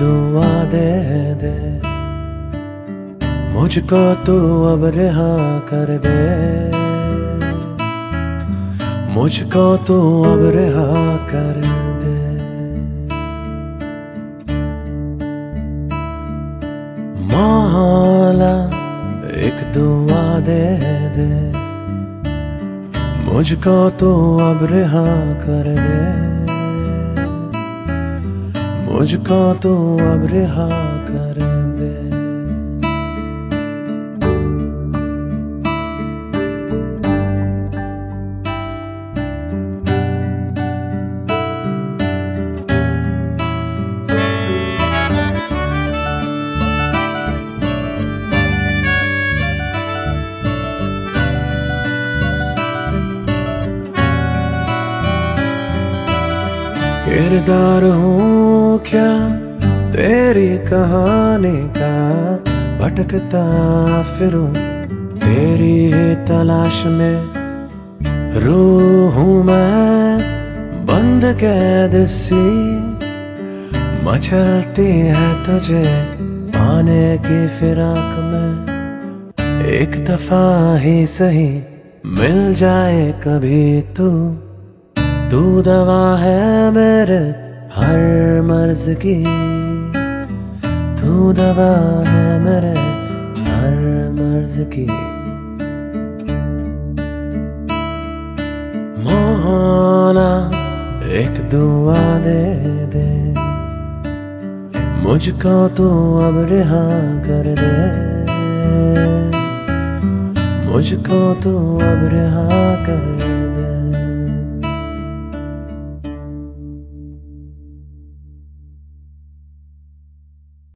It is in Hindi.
दुआ दे दे। मुझको तू अब रिहा कर दे। मुझको तू अब रिहा कर दे। माला एक दुआ दे दे। मुझको तू अब रिहा कर दे। मुझको तो अब रिहा कर किरदार हूँ क्या? तेरी कहानी का भटकता फिरूं। तेरी ही तलाश में रूह हूँ मैं, बंद कैद सी। मचलती है तुझे पाने की फिराक में। एक दफ़ा ही सही मिल जाए कभी तू। तू दवा है मेरे हर मर्ज की। तू दवा है मेरे हर मर्ज की। मौला एक दुआ दे दे। मुझको तू अब रिहा कर दे। मुझको तू अब रिहा कर